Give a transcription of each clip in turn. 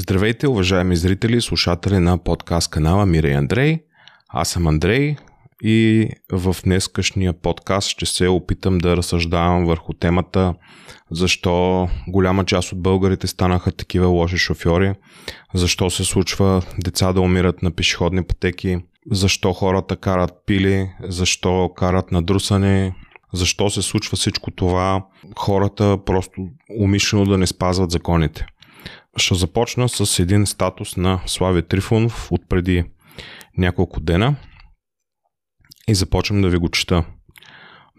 Здравейте, уважаеми зрители и слушатели на подкаст канала Мира и Андрей. Аз съм Андрей и в днескашния подкаст ще се опитам да разсъждавам върху темата защо голяма част от българите станаха такива лоши шофьори, защо се случва деца да умират на пешеходни пътеки, защо хората карат пили, защо карат надрусани, защо се случва всичко това, хората просто умишлено да не спазват законите. Ще започна с един статус на Слави Трифонов от преди няколко дена и започвам да ви го чета.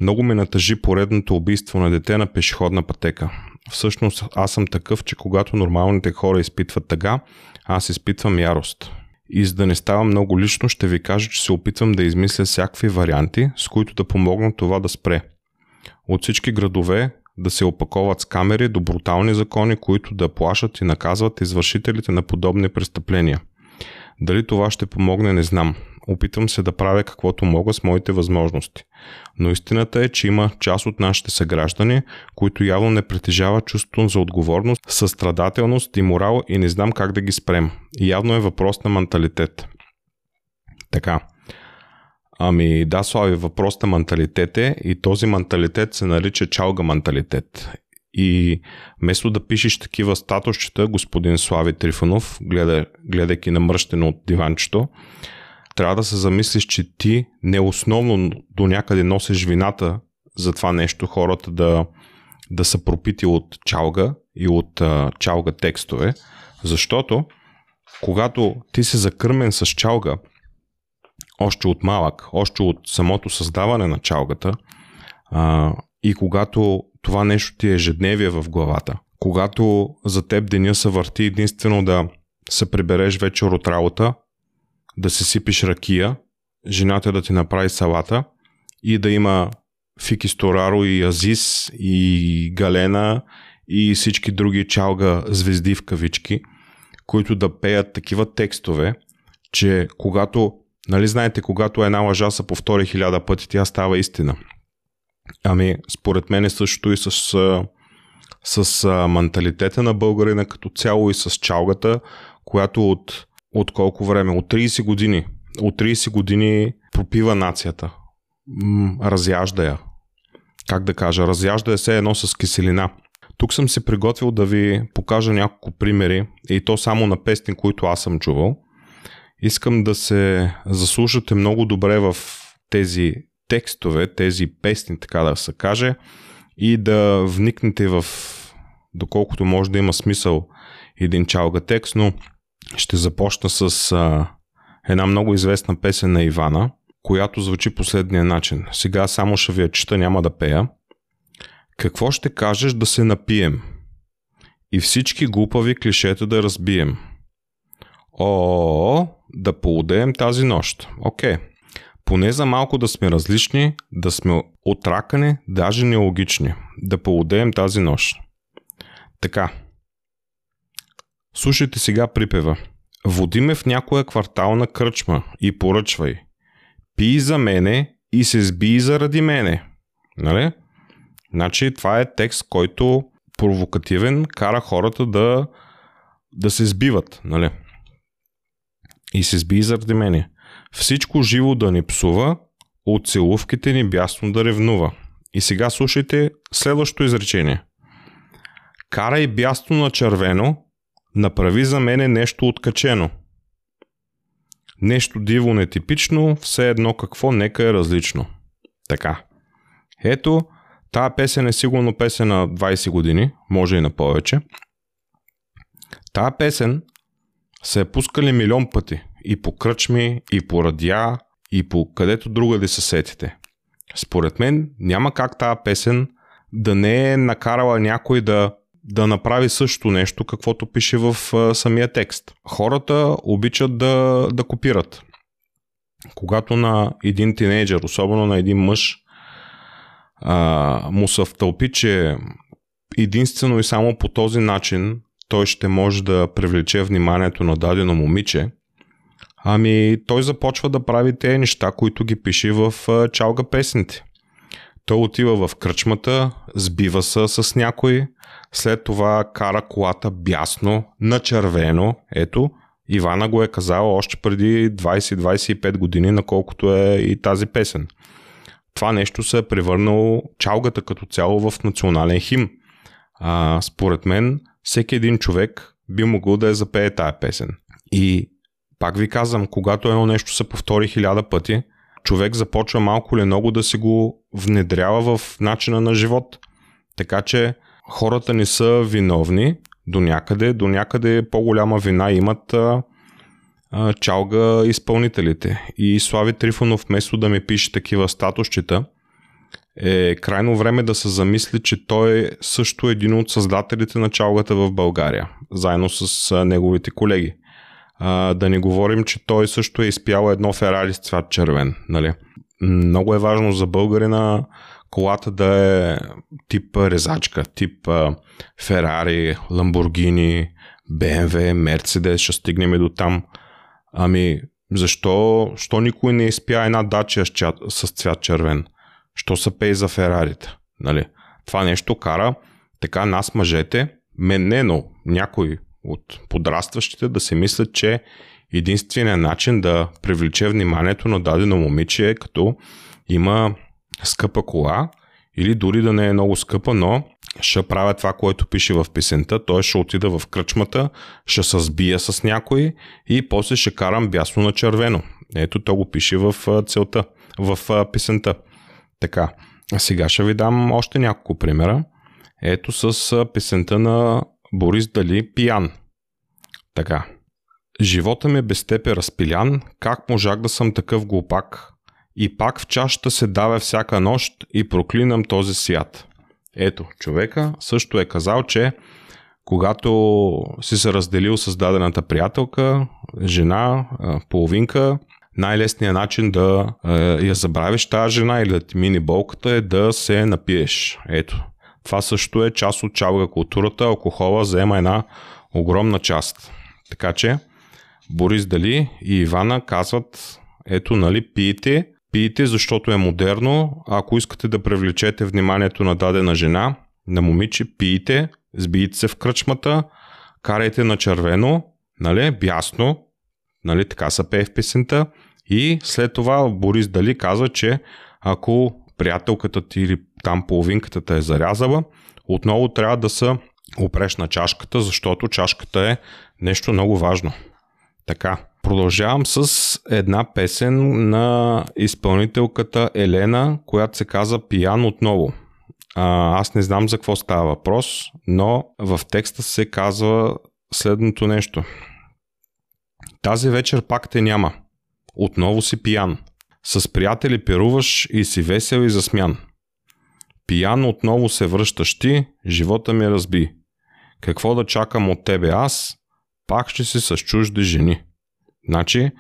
Много ме натъжи поредното убийство на дете на пешеходна пътека. Всъщност аз съм такъв, че когато нормалните хора изпитват тъга, аз изпитвам ярост. И за да не става много лично, ще ви кажа, че се опитвам да измисля всякакви варианти, с които да помогна това да спре. От всички градове да се опаковат с камери до брутални закони, които да плашат и наказват извършителите на подобни престъпления. Дали това ще помогне, не знам. Опитвам се да правя каквото мога с моите възможности. Но истината е, че има част от нашите съграждани, които явно не притежават чувството за отговорност, състрадателност и морал и не знам как да ги спрем. Явно е въпрос на менталитет. Така. Ами да, Слави, въпрос на менталитет е и този менталитет се нарича чалга менталитет. И вместо да пишеш такива статусчета, господин Слави Трифонов, гледа, гледайки намръщено от диванчето, трябва да се замислиш, че ти не основно до някъде носиш вината за това нещо, хората да, да са пропити от чалга и от а, чалга текстове, защото когато ти си закърмен с чалга, още от малък, още от самото създаване на чалгата а, и когато това нещо ти е ежедневие в главата, когато за теб деня се върти единствено да се прибереш вечер от работа, да се сипиш ракия, жената да ти направи салата и да има Фики Стораро и Азис и Галена и всички други чалга звезди в кавички, които да пеят такива текстове, че когато, нали знаете, когато една лъжа се повтори хиляда пъти, тя става истина. Ами, според мен е също и с, с менталитета на българина като цяло и с чалгата, която от от колко време? От 30 години. От 30 години пропива нацията. Разяжда я. Как да кажа? Разяжда я се едно с киселина. Тук съм се приготвил да ви покажа няколко примери и то само на песни, които аз съм чувал. Искам да се заслушате много добре в тези текстове, тези песни, така да се каже, и да вникнете в доколкото може да има смисъл един чалга текст, но ще започна с а, една много известна песен на Ивана, която звучи последния начин. Сега само ще ви я чета, няма да пея. Какво ще кажеш да се напием? И всички глупави клишета да разбием. О, да поудеем тази нощ. Окей. Поне за малко да сме различни, да сме отракани, даже нелогични. Да поудеем тази нощ. Така. Слушайте сега припева. Води ме в някоя квартална кръчма и поръчвай. Пий за мене и се сби заради мене. Нали? Значи това е текст, който провокативен кара хората да, да се сбиват. Нали? И се сби заради мене. Всичко живо да ни псува, от целувките ни бясно да ревнува. И сега слушайте следващото изречение. Карай бясно на червено, Направи за мене нещо откачено. Нещо диво нетипично, все едно какво, нека е различно. Така. Ето, тая песен е сигурно песен на 20 години, може и на повече. Тая песен се е пускали милион пъти. И по кръчми, и по радиа, и по където друга да се сетите. Според мен няма как тази песен да не е накарала някой да да направи също нещо, каквото пише в а, самия текст. Хората обичат да, да копират. Когато на един тинейджър, особено на един мъж, а, му се втълпи, че единствено и само по този начин той ще може да привлече вниманието на дадено момиче, ами той започва да прави тези неща, които ги пише в чалга песните. Той отива в кръчмата, сбива се с някой, след това кара колата бясно, на червено. Ето, Ивана го е казала още преди 20-25 години, наколкото е и тази песен. Това нещо се е превърнало чалгата като цяло в национален хим. А, според мен, всеки един човек би могъл да я запее тая песен. И пак ви казвам, когато едно нещо се повтори хиляда пъти, човек започва малко или много да си го внедрява в начина на живот. Така че хората не са виновни до някъде, до някъде по-голяма вина имат а, а, чалга изпълнителите. И Слави Трифонов, вместо да ми пише такива статусчета, е крайно време да се замисли, че той е също един от създателите на чалгата в България, заедно с неговите колеги. А, да не говорим, че той също е изпял едно Ферари с цвят червен. Нали? Много е важно за българина колата да е тип резачка, тип Ферари, Ламборгини, БМВ, Мерцедес, ще стигнем до там. Ами, защо, защо никой не изпя една дача с цвят червен? Що са пей за Ферарите? Нали? Това нещо кара така нас мъжете, мен не, но някой от подрастващите да се мислят, че единственият начин да привлече вниманието на дадено момиче е като има скъпа кола или дори да не е много скъпа, но ще правя това, което пише в песента. Той ще отида в кръчмата, ще се сбия с някой и после ще карам бясно на червено. Ето, то го пише в целта, в песента. Така, а сега ще ви дам още няколко примера. Ето с песента на Борис Дали Пиян. Така. Живота ми без теб е разпилян, как можах да съм такъв глупак? И пак в чашата се давя всяка нощ и проклинам този свят. Ето, човека също е казал, че когато си се разделил с дадената приятелка, жена, половинка, най-лесният начин да я забравиш тази жена или да ти мини болката е да се напиеш. Ето, това също е част от чалга културата. Алкохола заема една огромна част. Така че Борис Дали и Ивана казват, ето, нали, пиете, пиете, защото е модерно. Ако искате да привлечете вниманието на дадена жена, на момиче, пиете, сбийте се в кръчмата, карайте на червено, нали, бясно, нали, така са пее в песента. И след това Борис Дали казва, че ако приятелката ти или там половинката те е зарязала, отново трябва да се опреш на чашката, защото чашката е нещо много важно. Така, продължавам с една песен на изпълнителката Елена, която се каза Пиян отново. А, аз не знам за какво става въпрос, но в текста се казва следното нещо. Тази вечер пак те няма. Отново си пиян. С приятели пируваш и си весел и засмян. Пиян отново се връщаш ти, живота ми разби. Какво да чакам от тебе аз? Пак ще си с чужди жени. Значи,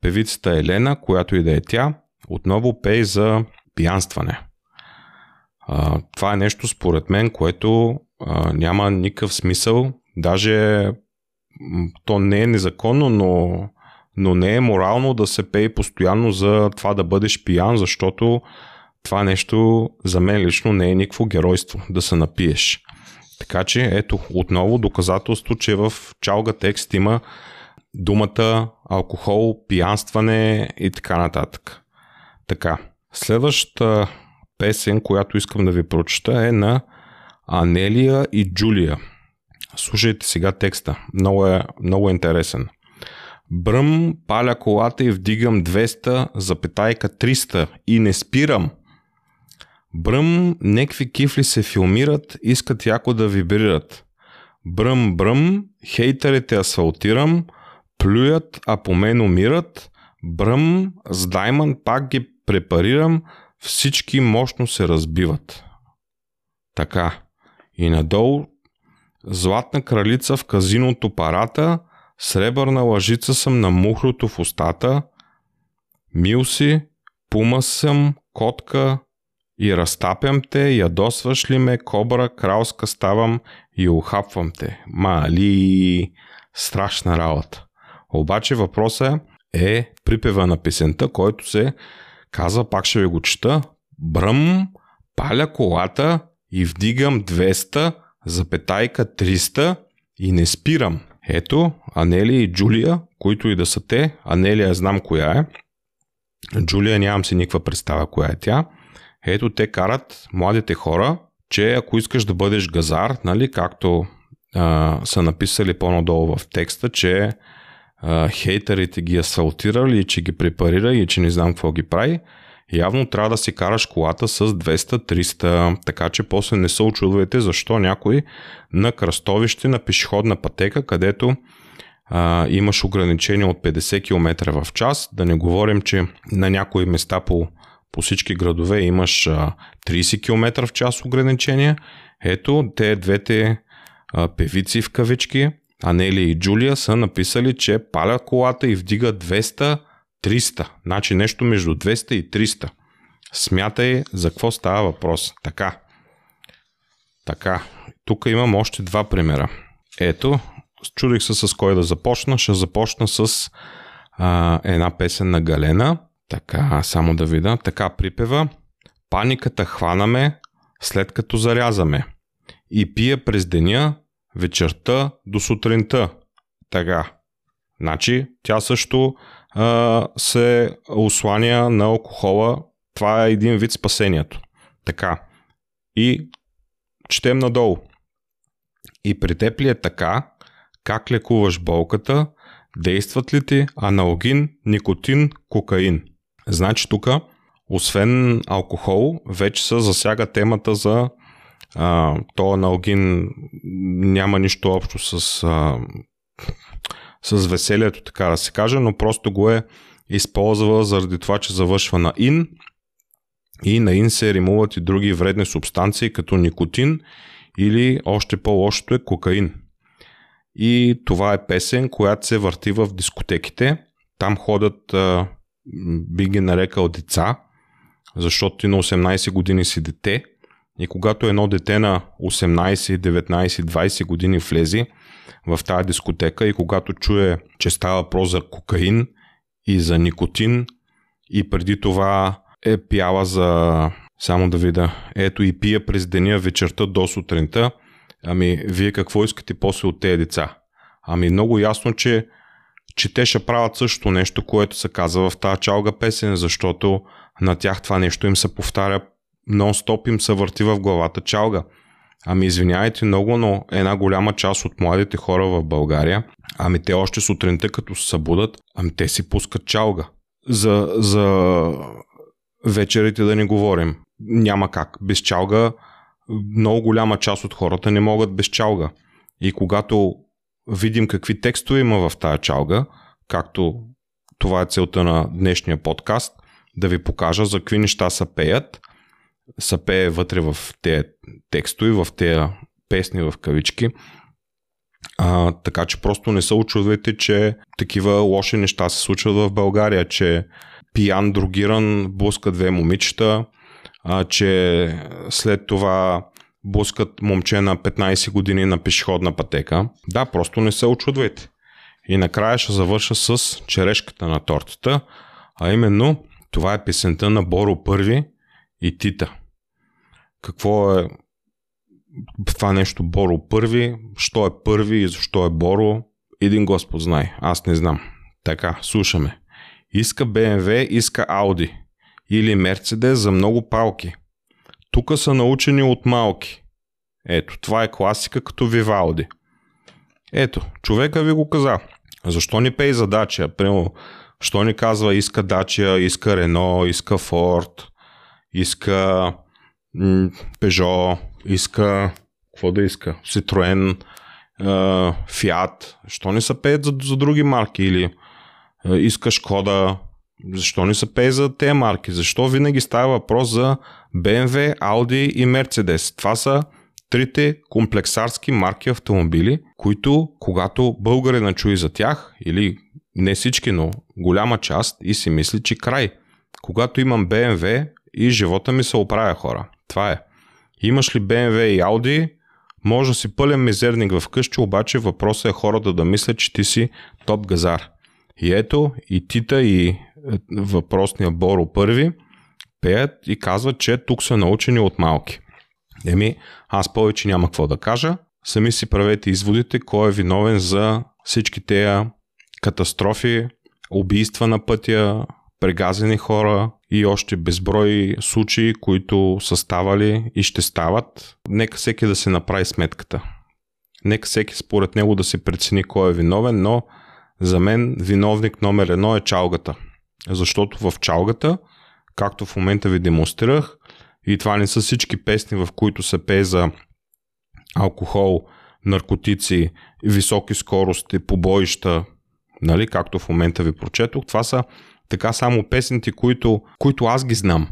певицата Елена, която и да е тя, отново пее за пиянстване. А, това е нещо според мен, което а, няма никакъв смисъл. Даже то не е незаконно, но, но не е морално да се пее постоянно за това да бъдеш пиян, защото това нещо за мен лично не е никакво геройство да се напиеш. Така че ето отново доказателство, че в чалга текст има думата алкохол, пиянстване и така нататък. Така, следващата песен, която искам да ви прочета е на Анелия и Джулия. Слушайте сега текста, много е, много е интересен. Бръм, паля колата и вдигам 200, запетайка 300 и не спирам – Бръм, некви кифли се филмират, искат яко да вибрират. Бръм, бръм, хейтерите асфалтирам, плюят, а по мен умират. Бръм, с Даймън пак ги препарирам, всички мощно се разбиват. Така. И надолу Златна кралица в казиното парата, сребърна лъжица съм на мухрото в устата, мил си, пума съм, котка, и разтапям те, ядосваш ли ме, кобра, кралска ставам и ухапвам те. Мали, страшна работа. Обаче въпросът е припева на песента, който се казва, пак ще ви го чета, бръм, паля колата и вдигам 200, запетайка 300 и не спирам. Ето, Анелия и Джулия, които и да са те, Анелия знам коя е, Джулия нямам си никаква представа коя е тя. Ето те карат младите хора, че ако искаш да бъдеш газар, нали, както а, са написали по-надолу в текста, че а, хейтерите ги асфалтирали и че ги препарира и че не знам какво ги прави, явно трябва да си караш колата с 200-300, така че после не се очудвайте защо някой на кръстовище на пешеходна пътека, където а, имаш ограничение от 50 км в час, да не говорим, че на някои места по, по всички градове имаш а, 30 км в час ограничение. Ето, те двете а, певици в кавички, Анели и Джулия са написали, че палят колата и вдигат 200 300. Значи нещо между 200 и 300. Смятай за какво става въпрос. Така. Така. Тук имам още два примера. Ето, чудих се с кой да започна. Ще започна с а, една песен на Галена. Така, само да видя. Така припева. Паниката хванаме, след като зарязаме. И пия през деня, вечерта до сутринта. Така. Значи, тя също се осланя на алкохола. Това е един вид спасението. Така. И четем надолу. И при теб ли е така, как лекуваш болката, действат ли ти аналогин, никотин, кокаин? Значи тук, освен алкохол, вече се засяга темата за а, то аналогин няма нищо общо с а, с веселието, така да се каже, но просто го е използвала заради това, че завършва на ин и на ин се римуват и други вредни субстанции, като никотин или още по-лошото е кокаин. И това е песен, която се върти в дискотеките. Там ходят, би ги нарекал деца, защото ти на 18 години си дете и когато едно дете на 18, 19, 20 години влезе, в тази дискотека и когато чуе, че става въпрос за кокаин и за никотин и преди това е пяла за, само да видя, ето и пия през деня вечерта до сутринта, ами вие какво искате после от тези деца? Ами много ясно, че, че те ще правят също нещо, което се казва в тази чалга песен, защото на тях това нещо им се повтаря нон-стоп им се върти в главата чалга. Ами извинявайте много, но една голяма част от младите хора в България, ами те още сутринта като се събудат, ами те си пускат чалга. За, за вечерите да не говорим. Няма как. Без чалга много голяма част от хората не могат без чалга. И когато видим какви текстове има в тая чалга, както това е целта на днешния подкаст, да ви покажа за какви неща са пеят – са пее вътре в тези текстове, в тези песни в кавички. А, така че просто не се очудвайте, че такива лоши неща се случват в България, че пиян, другиран, блъска две момичета, а, че след това блъскат момче на 15 години на пешеходна пътека. Да, просто не се очудвайте. И накрая ще завърша с черешката на тортата, а именно това е песента на Боро Първи и Тита. Какво е това нещо Боро първи, що е първи и защо е Боро, един Господ знае, аз не знам. Така, слушаме. Иска BMW, иска Audi или Мерцедес за много палки. Тук са научени от малки. Ето, това е класика като Вивалди. Ето, човека ви го каза. Защо ни пей за Дачия? Прямо, що ни казва иска Дачия, иска Рено, иска Форд, иска Пежо, иска, какво да иска? Citroen, Фиат. Защо не са пеят за, за други марки? Или иска Шкода, защо не са пее за тези марки? Защо винаги става въпрос за BMW, Audi и Mercedes? Това са трите комплексарски марки автомобили, които когато българина чуи за тях, или не всички, но голяма част и си мисли, че край. Когато имам BMW и живота ми се оправя хора. Това е. Имаш ли BMW и Audi, може да си пълен мизерник в къщи, обаче въпросът е хората да мислят, че ти си топ газар. И ето, и Тита, и е, въпросния Боро първи пеят и казват, че тук са научени от малки. Еми, аз повече няма какво да кажа. Сами си правете изводите кой е виновен за всички тези катастрофи, убийства на пътя, прегазени хора и още безброй случаи, които са ставали и ще стават. Нека всеки да се направи сметката. Нека всеки според него да се прецени кой е виновен, но за мен виновник номер едно е чалгата. Защото в чалгата, както в момента ви демонстрирах, и това не са всички песни, в които се пее за алкохол, наркотици, високи скорости, побоища, нали, както в момента ви прочетох. Това са така само песните, които, които аз ги знам.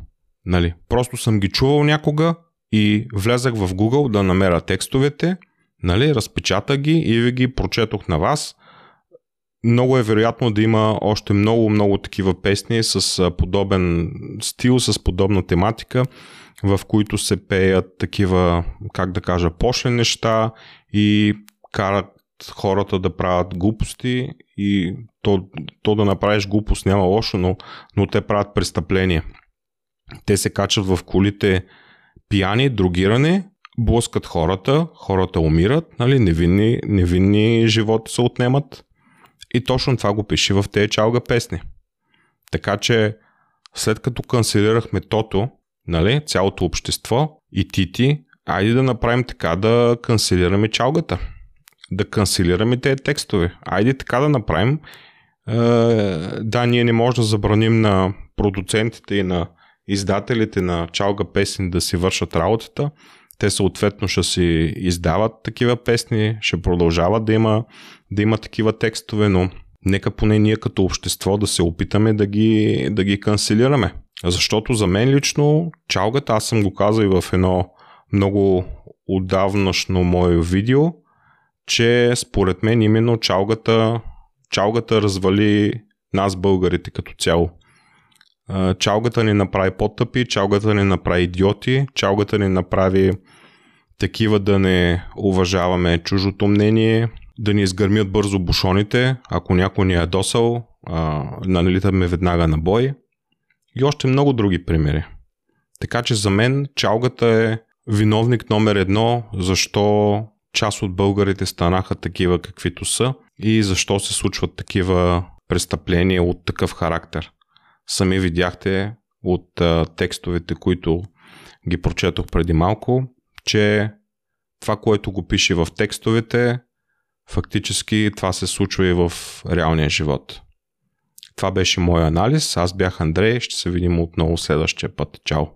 Нали. Просто съм ги чувал някога и влезах в Google да намеря текстовете, нали, разпечатах ги и ви ги прочетох на вас. Много е вероятно да има още много, много такива песни с подобен стил, с подобна тематика, в които се пеят такива, как да кажа, пошли неща и карат хората да правят глупости и то, то да направиш глупост няма лошо, но, но те правят престъпления. Те се качат в колите пияни, другирани, блъскат хората, хората умират, нали, невинни, невинни животи се отнемат. И точно това го пише в тези чалга песни. Така че след като канцелирахме Тото, нали, цялото общество и Тити, айде да направим така да канцелираме чалгата. Да канцелираме тези текстове. Айде така да направим. Е, да, ние не можем да забраним на продуцентите и на издателите на чалга песни да си вършат работата. Те съответно ще си издават такива песни, ще продължават да има, да има такива текстове, но нека поне ние като общество да се опитаме да ги, да ги канцелираме. Защото за мен лично чалгата, аз съм го казал и в едно много отдавнашно мое видео, че според мен именно чалгата, чалгата развали нас българите като цяло. Чалгата ни направи по-тъпи, чалгата ни направи идиоти, чалгата ни направи такива да не уважаваме чужото мнение, да ни изгърмят бързо бушоните, ако някой ни е досал, налитаме веднага на бой и още много други примери. Така че за мен чалгата е виновник номер едно, защо част от българите станаха такива каквито са и защо се случват такива престъпления от такъв характер. Сами видяхте от а, текстовете, които ги прочетох преди малко, че това, което го пише в текстовете, фактически това се случва и в реалния живот. Това беше мой анализ. Аз бях Андрей. Ще се видим отново следващия път. Чао!